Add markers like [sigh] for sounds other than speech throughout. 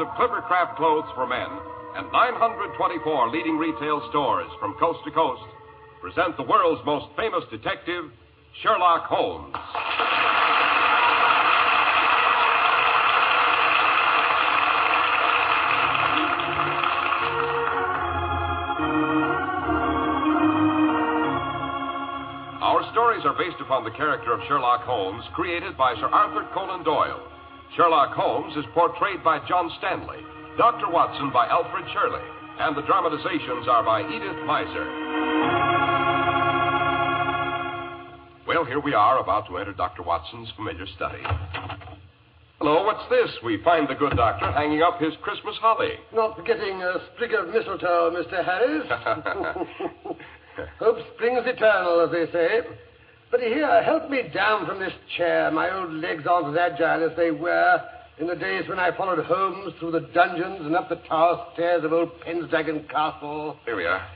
of Clippercraft clothes for men and 924 leading retail stores from coast to coast, present the world's most famous detective, Sherlock Holmes. Our stories are based upon the character of Sherlock Holmes, created by Sir Arthur Conan Doyle. Sherlock Holmes is portrayed by John Stanley, Dr. Watson by Alfred Shirley, and the dramatizations are by Edith Meiser. Well, here we are about to enter Dr. Watson's familiar study. Hello, what's this? We find the good doctor hanging up his Christmas holly. Not forgetting a sprig of mistletoe, Mr. Harris. [laughs] [laughs] Hope springs eternal, as they say. But here, help me down from this chair. My old legs aren't as agile as they were in the days when I followed Holmes through the dungeons and up the tower stairs of old Pendragon Castle. Here we are.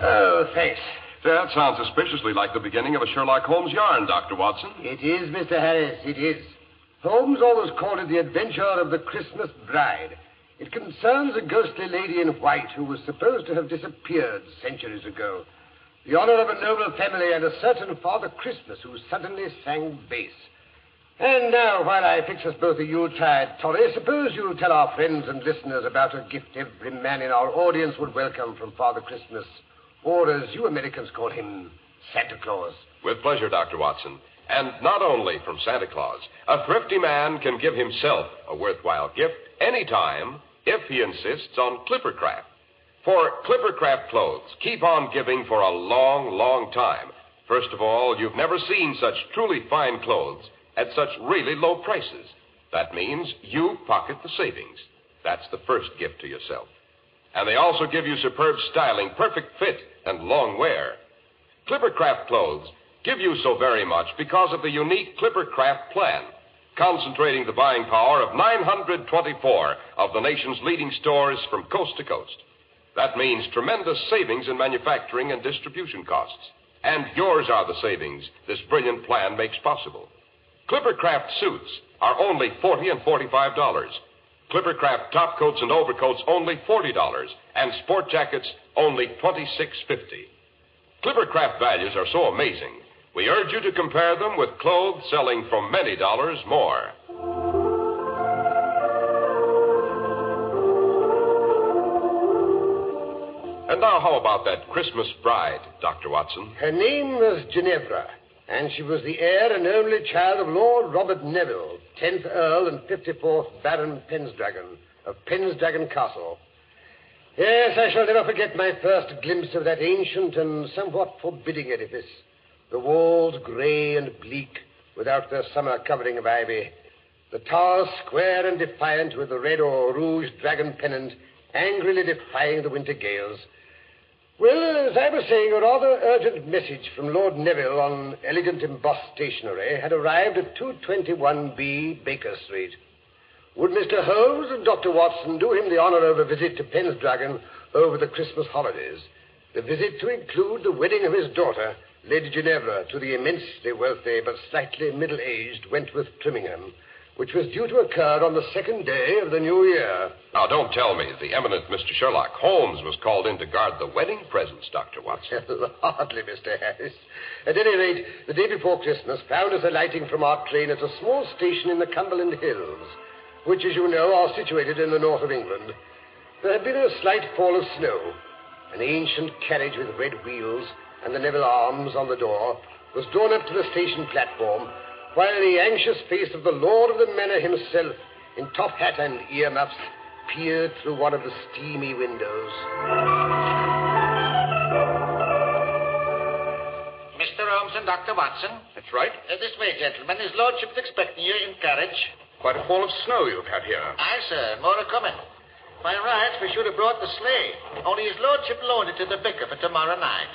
Oh, thanks. That sounds suspiciously like the beginning of a Sherlock Holmes yarn, Dr. Watson. It is, Mr. Harris, it is. Holmes always called it the adventure of the Christmas bride. It concerns a ghostly lady in white who was supposed to have disappeared centuries ago. The honor of a noble family and a certain Father Christmas who suddenly sang bass. And now, while I fix us both a Yuletide toddy, suppose you tell our friends and listeners about a gift every man in our audience would welcome from Father Christmas, or as you Americans call him, Santa Claus. With pleasure, Dr. Watson. And not only from Santa Claus. A thrifty man can give himself a worthwhile gift anytime if he insists on Clippercraft. For Clippercraft clothes keep on giving for a long, long time. First of all, you've never seen such truly fine clothes at such really low prices. That means you pocket the savings. That's the first gift to yourself. And they also give you superb styling, perfect fit, and long wear. Clippercraft clothes give you so very much because of the unique Clippercraft plan, concentrating the buying power of 924 of the nation's leading stores from coast to coast. That means tremendous savings in manufacturing and distribution costs. And yours are the savings this brilliant plan makes possible. Clippercraft suits are only 40 and $45. Clippercraft top coats and overcoats only $40, and sport jackets only $26.50. Clippercraft values are so amazing, we urge you to compare them with clothes selling for many dollars more. And now, how about that Christmas bride, Dr. Watson? Her name was Ginevra, and she was the heir and only child of Lord Robert Neville, 10th Earl and 54th Baron Pendragon of Pendragon Castle. Yes, I shall never forget my first glimpse of that ancient and somewhat forbidding edifice. The walls grey and bleak, without their summer covering of ivy. The towers square and defiant, with the red or rouge dragon pennant angrily defying the winter gales. Well, as I was saying, a rather urgent message from Lord Neville on elegant embossed stationery had arrived at 221B Baker Street. Would Mr. Holmes and Dr. Watson do him the honor of a visit to Pendragon over the Christmas holidays? The visit to include the wedding of his daughter, Lady Ginevra, to the immensely wealthy but slightly middle-aged Wentworth Trimmingham, which was due to occur on the second day of the new year. Now, don't tell me the eminent Mr. Sherlock Holmes was called in to guard the wedding presents, Dr. Watson. [laughs] Hardly, Mr. Harris. At any rate, the day before Christmas found us alighting from our train at a small station in the Cumberland Hills, which, as you know, are situated in the north of England. There had been a slight fall of snow. An ancient carriage with red wheels and the Neville arms on the door was drawn up to the station platform, while the anxious face of the lord of the manor himself, in top hat and earmuffs, peered through one of the steamy windows. Mr. Holmes and Dr. Watson. That's right. Uh, this way, gentlemen. His lordship's expecting you in carriage. Quite a fall of snow you've had here. Aye, sir. More are coming. By rights, we should have brought the sleigh. Only his lordship loaned it to the vicar for tomorrow night.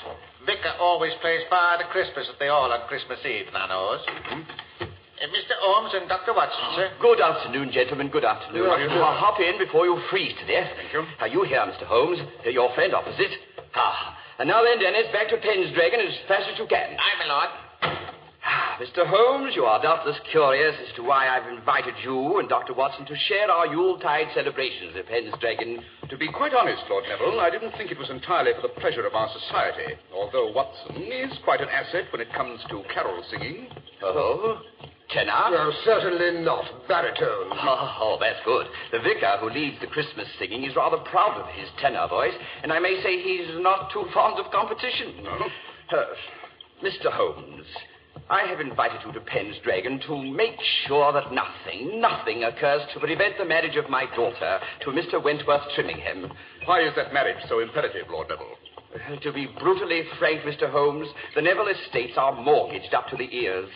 Vicar always plays Father Christmas at the Hall on Christmas Eve, thou knows. Uh, Mr. Holmes and Dr. Watson, sir. Good afternoon, gentlemen. Good afternoon. Good afternoon. I'll hop in before you freeze to death. Thank you. Are you here, Mr. Holmes? Uh, Your friend opposite. Ah. And now then, Dennis, back to Pendragon as fast as you can. Aye, my lord. Mr. Holmes, you are doubtless curious as to why I've invited you and Dr. Watson to share our Yuletide celebrations at Pendragon. To be quite honest, Lord Neville, I didn't think it was entirely for the pleasure of our society, although Watson is quite an asset when it comes to carol singing. Oh? Tenor? No, certainly not. Baritone. Oh, [laughs] oh, that's good. The vicar who leads the Christmas singing is rather proud of his tenor voice, and I may say he's not too fond of competition. No? Uh, Mr. Holmes, I have invited you to Pendragon to make sure that nothing, nothing occurs to prevent the marriage of my daughter to Mr. Wentworth Trimmingham. Why is that marriage so imperative, Lord Neville? Uh, To be brutally frank, Mr. Holmes, the Neville estates are mortgaged up to the ears.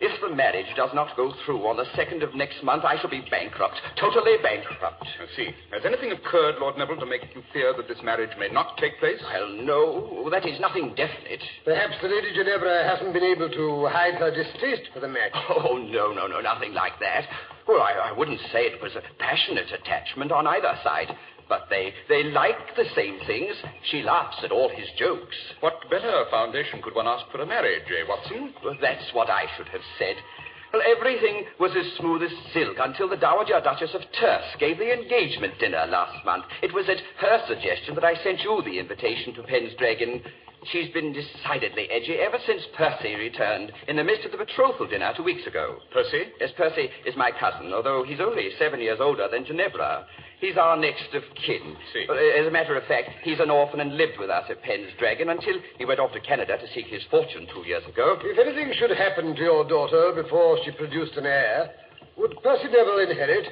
If the marriage does not go through on the second of next month, I shall be bankrupt, totally bankrupt. I see. Has anything occurred, Lord Neville, to make you fear that this marriage may not take place? Well, no, that is nothing definite. Perhaps the Lady Ginevra hasn't been able to hide her distaste for the match. [laughs] Oh, no, no, no, nothing like that. Well, I, I wouldn't say it was a passionate attachment on either side. But they, they like the same things. She laughs at all his jokes. What better foundation could one ask for a marriage, eh, Watson? Well, that's what I should have said. Well, everything was as smooth as silk until the Dowager Duchess of Terce gave the engagement dinner last month. It was at her suggestion that I sent you the invitation to Pendragon. She's been decidedly edgy ever since Percy returned in the midst of the betrothal dinner two weeks ago. Percy? Yes, Percy is my cousin, although he's only seven years older than Ginevra. He's our next of kin. See. Uh, As a matter of fact, he's an orphan and lived with us at Pendragon until he went off to Canada to seek his fortune two years ago. If anything should happen to your daughter before she produced an heir, would Percy Neville inherit?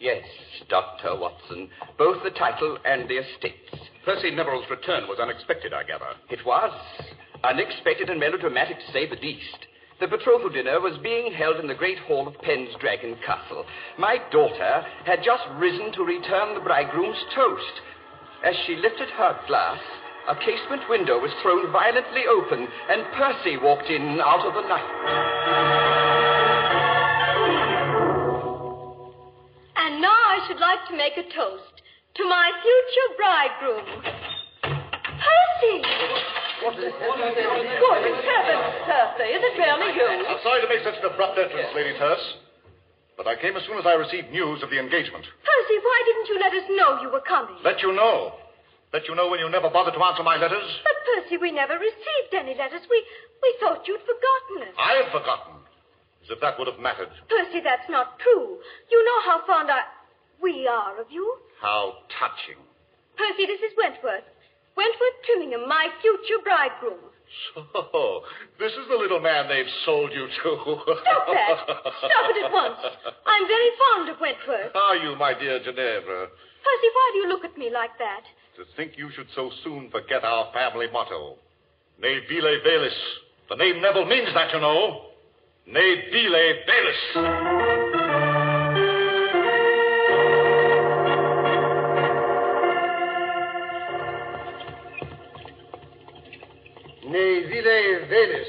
Yes, Dr. Watson. Both the title and the estates. Percy Neville's return was unexpected, I gather. It was unexpected and melodramatic to say the least. The betrothal dinner was being held in the great hall of Pendragon Castle. My daughter had just risen to return the bridegroom's toast. As she lifted her glass, a casement window was thrown violently open, and Percy walked in out of the night. And now I should like to make a toast to my future bridegroom. Percy! What is it? Good heavens, Percy, is it really you? I'm sorry to make such an abrupt entrance, Lady Terce. But I came as soon as I received news of the engagement. Percy, why didn't you let us know you were coming? Let you know. Let you know when you never bothered to answer my letters. But, Percy, we never received any letters. We, we thought you'd forgotten us. I had forgotten. As if that would have mattered. Percy, that's not true. You know how fond I... we are of you. How touching. Percy, this is Wentworth. Wentworth Trimmingham, my future bridegroom. So, this is the little man they've sold you to. Stop that. Stop it at once. I'm very fond of Wentworth. Are you, my dear Ginevra? Percy, why do you look at me like that? To think you should so soon forget our family motto. Ne vile velis. The name Neville means that, you know. Ne vile velis. Ne vile velis.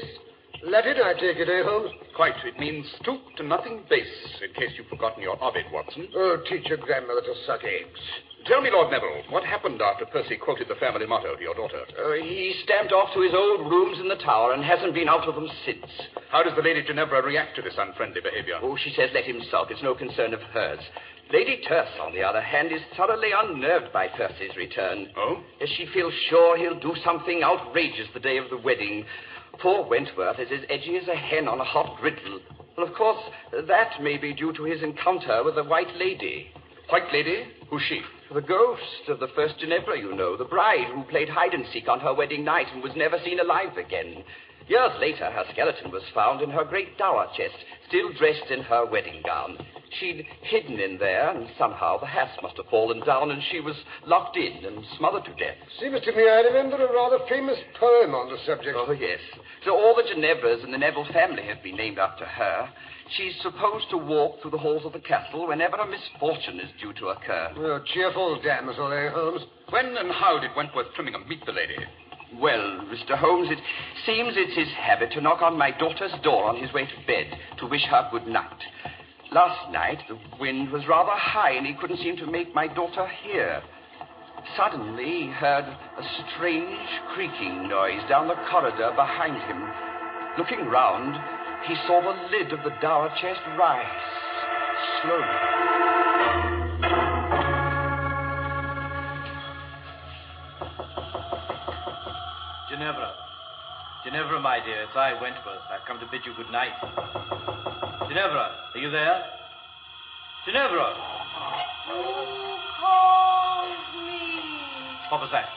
Latin, I take it, eh, Holmes? Quite. It means stoop to nothing base, in case you've forgotten your Ovid, Watson. Oh, teach your grandmother to suck eggs. Tell me, Lord Neville, what happened after Percy quoted the family motto to your daughter? Uh, he stamped off to his old rooms in the tower and hasn't been out of them since. How does the Lady Ginevra react to this unfriendly behavior? Oh, she says let him sulk. It's no concern of hers. Lady Terce, on the other hand, is thoroughly unnerved by Percy's return. Oh? As she feels sure he'll do something outrageous the day of the wedding. Poor Wentworth is as edgy as a hen on a hot griddle. Well, of course, that may be due to his encounter with the White Lady. White Lady? Who's she? The ghost of the first Ginevra, you know, the bride who played hide and seek on her wedding night and was never seen alive again. Years later, her skeleton was found in her great dower chest, still dressed in her wedding gown. She'd hidden in there, and somehow the hasp must have fallen down, and she was locked in and smothered to death. Seems to me I remember a rather famous poem on the subject. Oh, yes. So all the Ginevras in the Neville family have been named after her. She's supposed to walk through the halls of the castle whenever a misfortune is due to occur. Oh, cheerful damsel, eh, Holmes? When and how did Wentworth Trimmingham meet the lady? Well, Mr. Holmes, it seems it's his habit to knock on my daughter's door on his way to bed to wish her good night. Last night, the wind was rather high, and he couldn't seem to make my daughter hear. Suddenly, he heard a strange creaking noise down the corridor behind him. Looking round, he saw the lid of the dower chest rise slowly. Ginevra. Ginevra, my dear, it's I, Wentworth. I've come to bid you good night. Ginevra, are you there? Ginevra! Who calls me? What was that?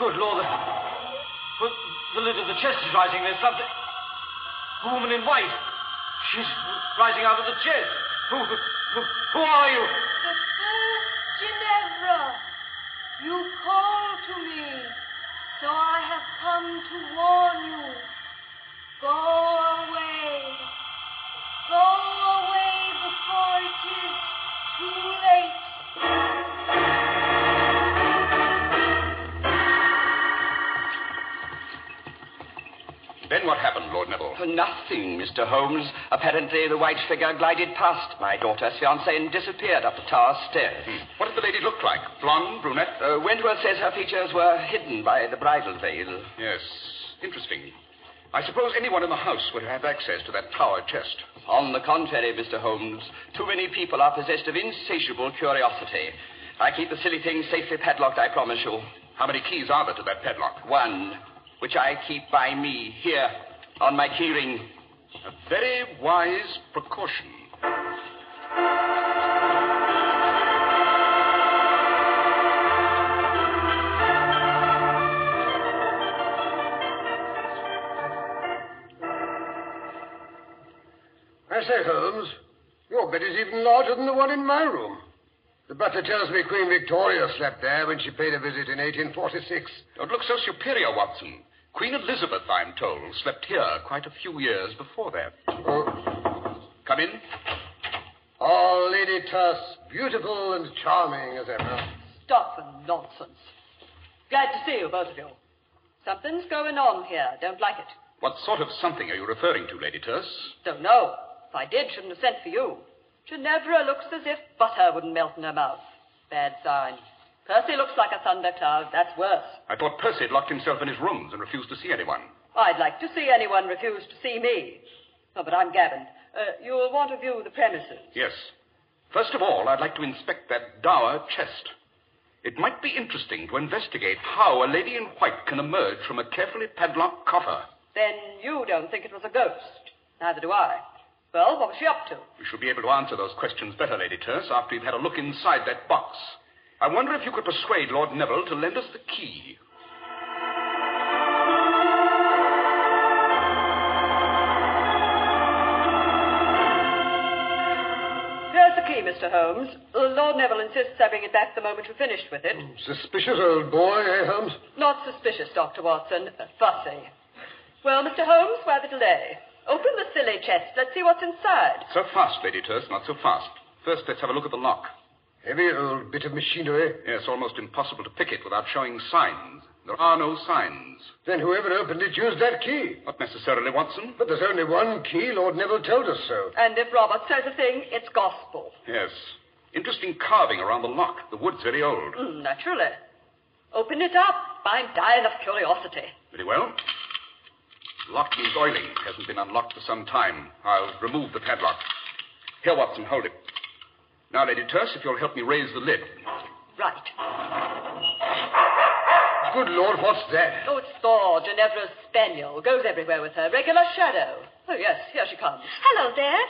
Good Lord, the, the lid of the chest is rising. There's something. A woman in white. She's rising out of the chest. Who, who, who are you? The first Ginevra. You call to me, so I have come to warn you. Go what happened, Lord Neville? Nothing, Mr. Holmes. Apparently, the white figure glided past my daughter's fiancé and disappeared up the tower stairs. Hmm. What did the lady look like? Blonde, brunette? Uh, Wentworth says her features were hidden by the bridal veil. Yes. Interesting. I suppose anyone in the house would have access to that tower chest. On the contrary, Mr. Holmes, too many people are possessed of insatiable curiosity. I keep the silly thing safely padlocked, I promise you. How many keys are there to that padlock? One, which I keep by me, here, on my keyring. A very wise precaution. I say, Holmes, your bed is even larger than the one in my room. The butler tells me Queen Victoria slept there when she paid a visit in 1846. Don't look so superior, Watson. Queen Elizabeth, I'm told, slept here quite a few years before that. Oh, Come in. oh Lady Tuss, beautiful and charming as ever. Stuff and nonsense. Glad to see you, both of you. Something's going on here. Don't like it. What sort of something are you referring to, Lady Terse? Don't know. If I did, shouldn't have sent for you. Ginevra looks as if butter wouldn't melt in her mouth. Bad sign. Percy looks like a thundercloud. That's worse. I thought Percy had locked himself in his rooms and refused to see anyone. I'd like to see anyone refuse to see me. Oh, but I'm gabbing. Uh, you'll want to view the premises. Yes. First of all, I'd like to inspect that dower chest. It might be interesting to investigate how a lady in white can emerge from a carefully padlocked coffer. Then you don't think it was a ghost. Neither do I. Well, what was she up to? We shall be able to answer those questions better, Lady Terse, after you've had a look inside that box. I wonder if you could persuade Lord Neville to lend us the key. Here's the key, Mr. Holmes. Uh, Lord Neville insists I bring it back the moment you've finished with it. Suspicious old boy, eh, Holmes? Not suspicious, Dr. Watson. Uh, fussy. Well, Mr. Holmes, why the delay? Open the silly chest. Let's see what's inside. So fast, Lady Terse, not so fast. First, let's have a look at the lock. Heavy old bit of machinery. Yes, almost impossible to pick it without showing signs. There are no signs. Then whoever opened it used that key. Not necessarily, Watson. But there's only one key. Lord Neville told us so. And if Robert says a thing, it's gospel. Yes. Interesting carving around the lock. The wood's very old. Mm, naturally. Open it up. I'm dying of curiosity. Very well. Lock needs oiling. Hasn't been unlocked for some time. I'll remove the padlock. Here, Watson, hold it. Now, Lady Terse, if you'll help me raise the lid. Right. Good Lord, what's that? Oh, it's Thor, Ginevra's spaniel. Goes everywhere with her. Regular shadow. Oh, yes, here she comes. Hello there.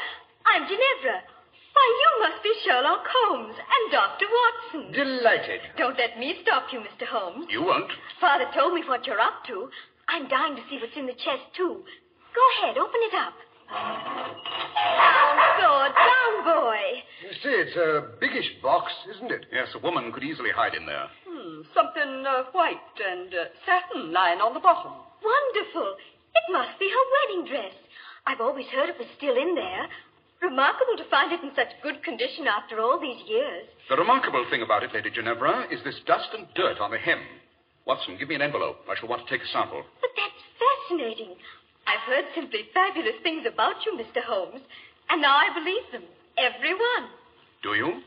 I'm Ginevra. Why, you must be Sherlock Holmes and Dr. Watson. Delighted. Don't let me stop you, Mr. Holmes. You won't. Father told me what you're up to. I'm dying to see what's in the chest, too. Go ahead, open it up. Down, Thor, down, boy. You see, it's a biggish box, isn't it? Yes, a woman could easily hide in there. Hmm, something uh, white and uh, satin lying on the bottom. Wonderful. It must be her wedding dress. I've always heard it was still in there. Remarkable to find it in such good condition after all these years. The remarkable thing about it, Lady Ginevra, is this dust and dirt on the hem. Watson, give me an envelope. I shall want to take a sample. But that's fascinating. I've heard simply fabulous things about you, Mr. Holmes, and now I believe them. Every one. Do you?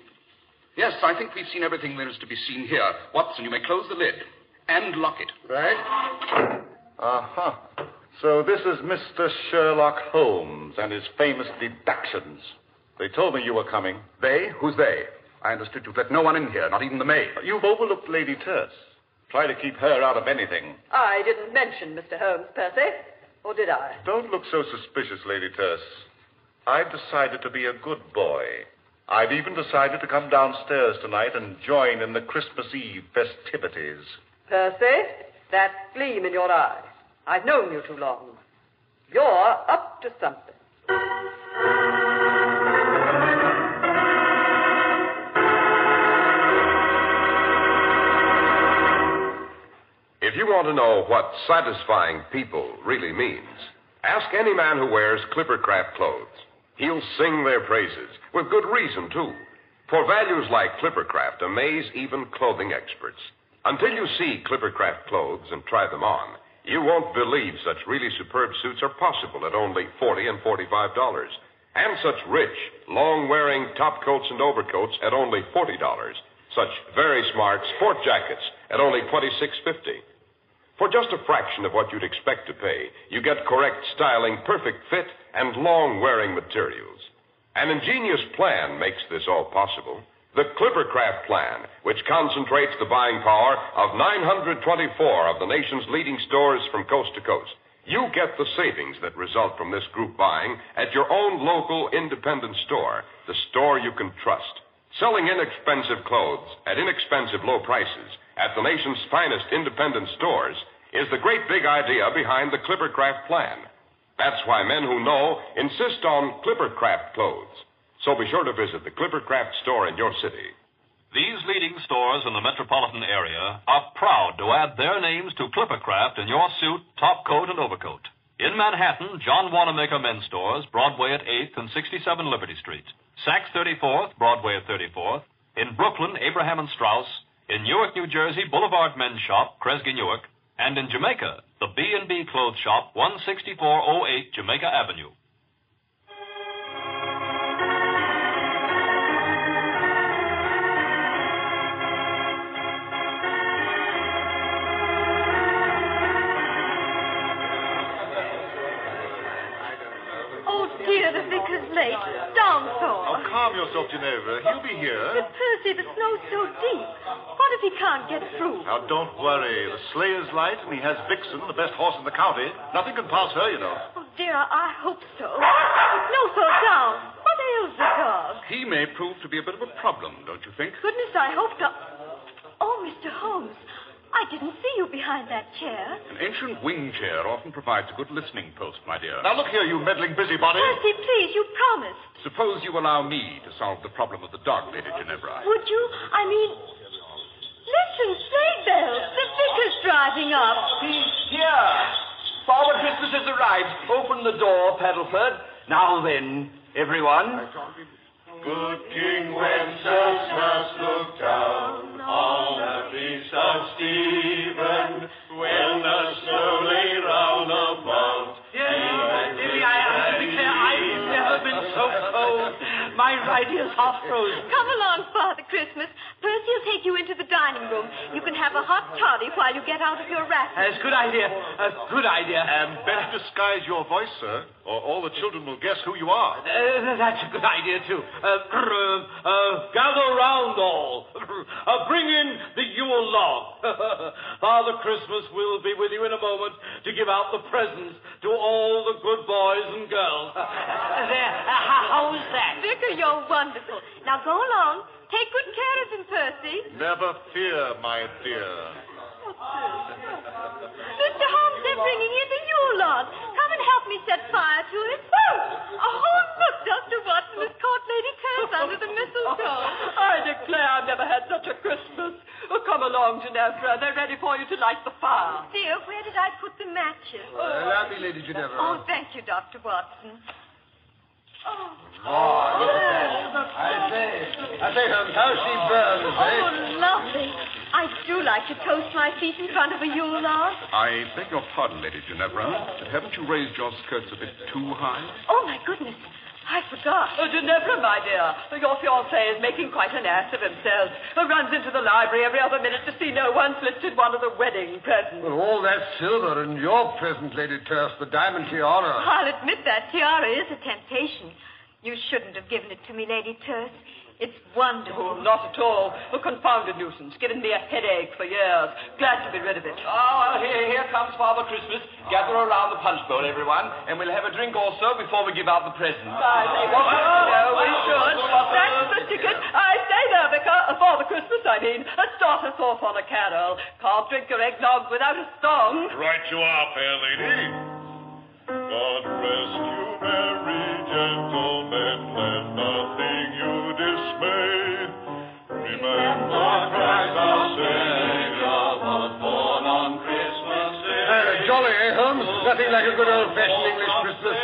Yes, I think we've seen everything there is to be seen here. Watson, you may close the lid and lock it. Right? Uh huh. So this is Mr. Sherlock Holmes and his famous deductions. They told me you were coming. They? Who's they? I understood you'd let no one in here, not even the maid. You've overlooked Lady Terse. Try to keep her out of anything. I didn't mention Mr. Holmes, Percy. Or did I? Don't look so suspicious, Lady Terse. I've decided to be a good boy. I've even decided to come downstairs tonight and join in the Christmas Eve festivities. Percy, that gleam in your eye. I've known you too long. You're up to something. Want to know what satisfying people really means, ask any man who wears Clippercraft clothes. He'll sing their praises, with good reason, too. For values like Clippercraft amaze even clothing experts. Until you see Clippercraft clothes and try them on, you won't believe such really superb suits are possible at only 40 and $45. And such rich, long wearing top coats and overcoats at only $40. Such very smart sport jackets at only $26.50. For just a fraction of what you'd expect to pay, you get correct styling, perfect fit, and long wearing materials. An ingenious plan makes this all possible. The Clippercraft plan, which concentrates the buying power of 924 of the nation's leading stores from coast to coast. You get the savings that result from this group buying at your own local independent store, the store you can trust. Selling inexpensive clothes at inexpensive low prices at the nation's finest independent stores is the great big idea behind the Clippercraft plan. That's why men who know insist on Clippercraft clothes. So be sure to visit the Clippercraft store in your city. These leading stores in the metropolitan area are proud to add their names to Clippercraft in your suit, top coat, and overcoat. In Manhattan, John Wanamaker Men's Stores, Broadway at 8th and 67 Liberty Street. Saks 34th, Broadway at 34th. In Brooklyn, Abraham and Straus. In Newark, New Jersey, Boulevard Men's Shop, Kresge Newark. And in Jamaica, the B&B Clothes Shop, 16408 Jamaica Avenue. Yourself, Ginevra. He'll be here. But Percy, the snow's so deep. What if he can't get through? Now, don't worry. The sleigh is light, and he has Vixen, the best horse in the county. Nothing can pass her, you know. Oh, dear, I hope so. No, Thor, down. What ails the dog? He may prove to be a bit of a problem, don't you think? Goodness, I hope not. Oh, Mr. Holmes, I didn't see you behind that chair. An ancient wing chair often provides a good listening post, my dear. Now, look here, you meddling busybody. Percy, please, you promised. Suppose you allow me to solve the problem of the dog, Lady Ginevra. Would you? I mean, listen, sleigh bells. The vicar's driving up. He's here. Father Christmas has arrived. Open the door, Paddleford. Now then, everyone. Good King Wenceslas looked down on the feast of Stephen when the snow round about. Yes, Lily, I have declare I've never been so cold. My right ear's half frozen. Come along, Father Christmas. Percy will take you into the dining room. You can have a hot toddy while you get out of your wrap. That's a good idea. A good idea. And best disguise your voice, sir, or all the children will guess who you are. Uh, that's a good idea, too. Uh, uh, gather round all. Uh, bring in the Yule log. [laughs] Father Christmas will be with you in a moment to give out the presents to all the good boys and girls. [laughs] there, uh, how is that? Vicar, you're wonderful. Now go along. Take good care of him, Percy. Never fear, my dear. Mr. Holmes, they're bringing in the Yule log. Come and help me set fire to it. Oh, look, Dr. Watson has caught Lady Terse under the mistletoe. [laughs] I declare I've never had such a Christmas. Oh, come along, Ginevra. They're ready for you to light the fire. Dear, where did I put the matches? Allow me, Lady Ginevra. Oh, thank you, Dr. Watson. Oh, I say, I say, Holmes, how she burns, eh? oh, lovely. I do like to toast my feet in front of a Yule log. I beg your pardon, Lady Ginevra, but haven't you raised your skirts a bit too high? Oh, my goodness. I forgot. Oh, Ginevra, my dear, your fiancé is making quite an ass of himself. Runs into the library every other minute to see no one's lifted one of the wedding presents. Well, all that silver and your present, Lady Terse, the diamond tiara. I'll admit that tiara is a temptation. You shouldn't have given it to me, Lady Terse. It's wonderful. Oh, not at all. A confounded nuisance. Given me a headache for years. Glad to be rid of it. Oh, well, here, here comes Father Christmas. Gather around the punch bowl, everyone, and we'll have a drink also before we give out the presents. I say, what should we know? We should. That's the ticket. I say there, Vicar. Uh, Father Christmas, I mean. Start us off on a carol. Can't drink your eggnog without a song. Right you are, fair lady. God rest you, merry gentlemen. Let nothing Nothing like a good old-fashioned English Christmas.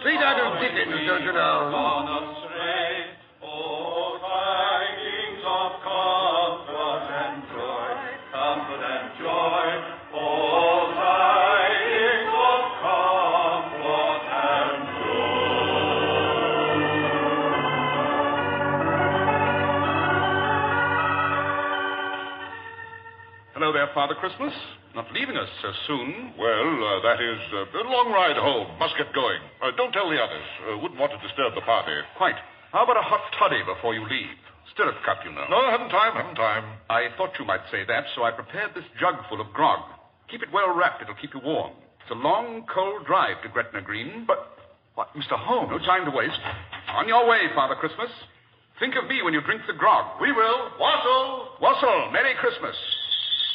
Straight out of Dickens, don't you know? Hello there, Father Christmas. Leaving us so soon. Well, uh, that is uh, a long ride home. Must get going. Uh, don't tell the others. Uh, wouldn't want to disturb the party. Quite. How about a hot toddy before you leave? Stirrup cup, you know. No, haven't time, haven't time. I thought you might say that, so I prepared this jug full of grog. Keep it well wrapped. It'll keep you warm. It's a long, cold drive to Gretna Green. But, what, Mr. Holmes? No time to waste. On your way, Father Christmas. Think of me when you drink the grog. We will. Wassail! Wassail, Merry Christmas.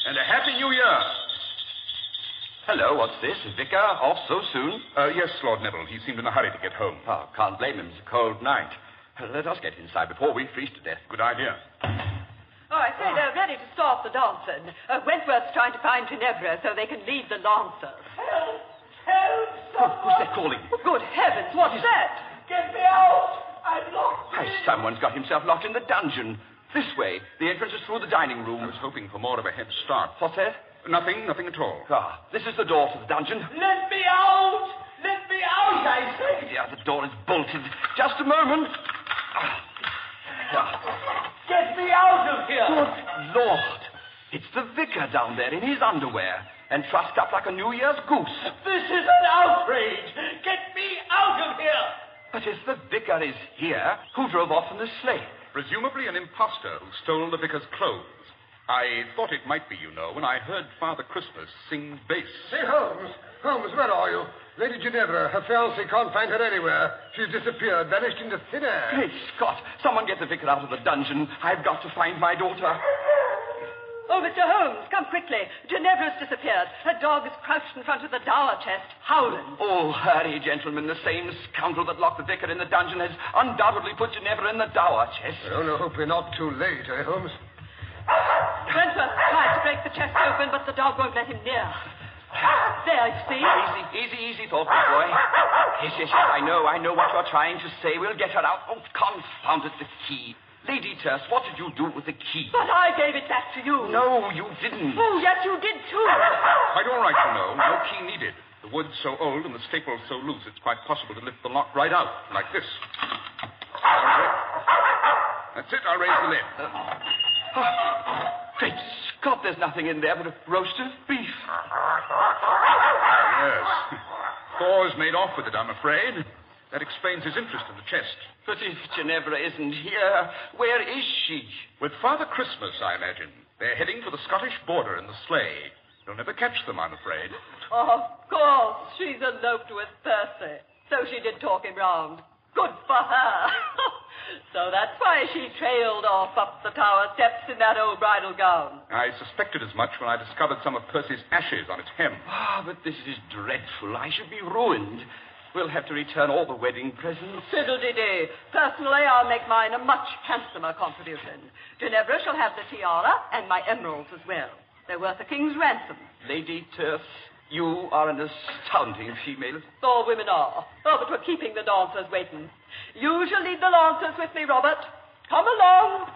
And a Happy New Year. Hello, what's this? Vicar off so soon? Uh, yes, Lord Neville. He seemed in a hurry to get home. Oh, can't blame him. It's a cold night. Uh, Let us get inside before we freeze to death. Good idea. Oh, I say they're ready to start the dancing. Uh, Wentworth's trying to find Ginevra so they can lead the lancers. Help! Help! Oh, who's that calling? Good heavens, what's that? Get me out! I'm locked Why, someone's got himself locked in the dungeon. This way. The entrance is through the dining room. I was hoping for more of a head start. What's that? Nothing, nothing at all. Ah, this is the door to the dungeon. Let me out! Let me out, I say! Yeah, the door is bolted. Just a moment. Ah. Get me out of here! Good Lord. It's the vicar down there in his underwear and trussed up like a New Year's goose. This is an outrage! Get me out of here! But if the vicar is here, who drove off in the sleigh? Presumably an impostor who stole the vicar's clothes. I thought it might be, you know, when I heard Father Christmas sing bass. Say, Holmes. Holmes, where are you? Lady Ginevra, her fiancé can't find her anywhere. She's disappeared, vanished into thin air. Great Scott! Someone get the vicar out of the dungeon. I've got to find my daughter. Oh, Mr. Holmes, come quickly. Ginevra's disappeared. Her dog is crouched in front of the dower chest, howling. Oh, hurry, gentlemen. The same scoundrel that locked the vicar in the dungeon has undoubtedly put Ginevra in the dower chest. I only hope we're not too late, eh, Holmes? Wentworth tried to break the chest open, but the dog won't let him near. There, you see? Easy, easy, easy, thoughtful boy. Yes, yes, yes, I know, I know what you're trying to say. We'll get her out. Oh, confound it, the key. Lady Terse, what did you do with the key? But I gave it back to you. No, you didn't. Oh, yes, you did too. Quite all right, you know. No key needed. The wood's so old and the staples so loose, it's quite possible to lift the lock right out, like this. That's it. I'll raise the lid. [laughs] Great Scott, there's nothing in there but a roast of beef. Yes. Thor's made off with it, I'm afraid. That explains his interest in the chest. But if Ginevra isn't here, where is she? With Father Christmas, I imagine. They're heading for the Scottish border in the sleigh. You'll never catch them, I'm afraid. Oh, of course, she's eloped with Percy. So she did talk him round. Good for her. [laughs] so that's why she trailed off up the tower steps in that old bridal gown. I suspected as much when I discovered some of Percy's ashes on its hem. Ah, but this is dreadful. I should be ruined. We'll have to return all the wedding presents. Fiddle-dee-dee. Personally, I'll make mine a much handsomer contribution. Ginevra shall have the tiara and my emeralds as well. They're worth a king's ransom. Lady Terse, you are an astounding female. All women are. Oh, but we're keeping the dancers waiting. You shall lead the dancers with me, Robert. Come along.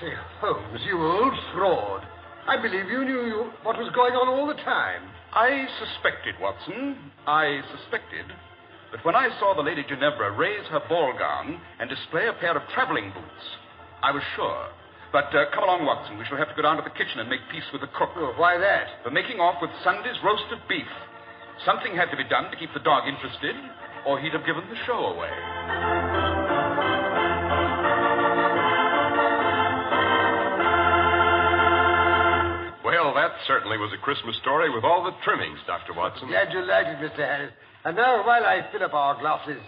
Say, Holmes, you old fraud. I believe you knew you, what was going on all the time. I suspected, Watson. I suspected. But when I saw the Lady Ginevra raise her ball gown and display a pair of traveling boots, I was sure. But uh, come along, Watson. We shall have to go down to the kitchen and make peace with the cook. Oh, why that? For making off with Sunday's roast of beef. Something had to be done to keep the dog interested, or he'd have given the show away. Well, that certainly was a Christmas story with all the trimmings, Dr. Watson. Glad you liked it, Mr. Harris. And now, while I fill up our glasses,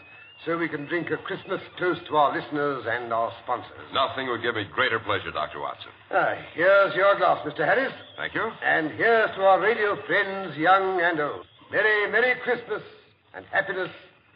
so we can drink a Christmas toast to our listeners and our sponsors. Nothing would give me greater pleasure, Dr. Watson. Ah, here's your glass, Mr. Harris. Thank you. And here's to our radio friends, young and old. Merry, Merry Christmas and happiness,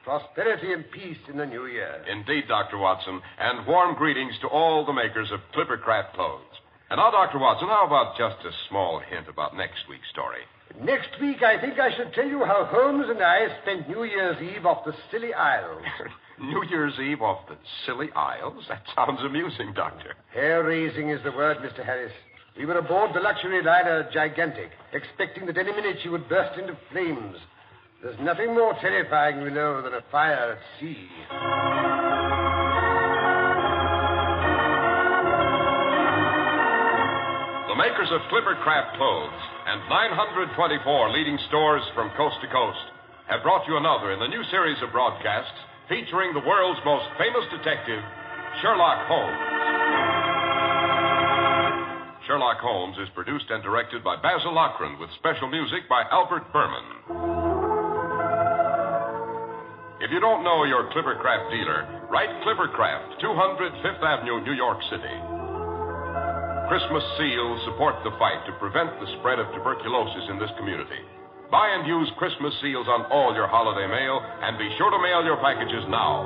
prosperity, and peace in the new year. Indeed, Dr. Watson, and warm greetings to all the makers of Clippercraft clothes. And now, Dr. Watson, how about just a small hint about next week's story? Next week, I think I should tell you how Holmes and I spent New Year's Eve off the Scilly Isles. [laughs] New Year's Eve off the Scilly Isles? That sounds amusing, Doctor. Hair raising is the word, Mr. Harris. We were aboard the luxury liner Gigantic, expecting that any minute she would burst into flames. There's nothing more terrifying, we know, than a fire at sea. The makers of Clippercraft clothes and 924 leading stores from coast to coast have brought you another in the new series of broadcasts featuring the world's most famous detective, Sherlock Holmes. Sherlock Holmes is produced and directed by Basil Loughrane with special music by Albert Buhrman. If you don't know your Clippercraft dealer, write Clippercraft, 200 Fifth Avenue, New York City. Christmas seals support the fight to prevent the spread of tuberculosis in this community. Buy and use Christmas seals on all your holiday mail, and be sure to mail your packages now.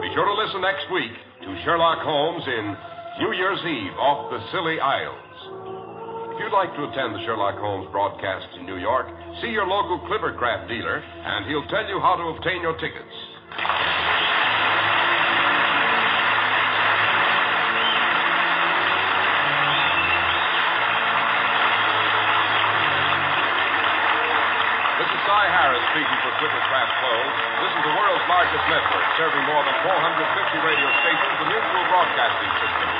Be sure to listen next week to Sherlock Holmes in New Year's Eve off the Scilly Isles. If you'd like to attend the Sherlock Holmes broadcast in New York, see your local Clippercraft dealer, and he'll tell you how to obtain your tickets. This is Speaking for Clothes. This is the world's largest network, serving more than 450 radio stations, the Mutual Broadcasting System.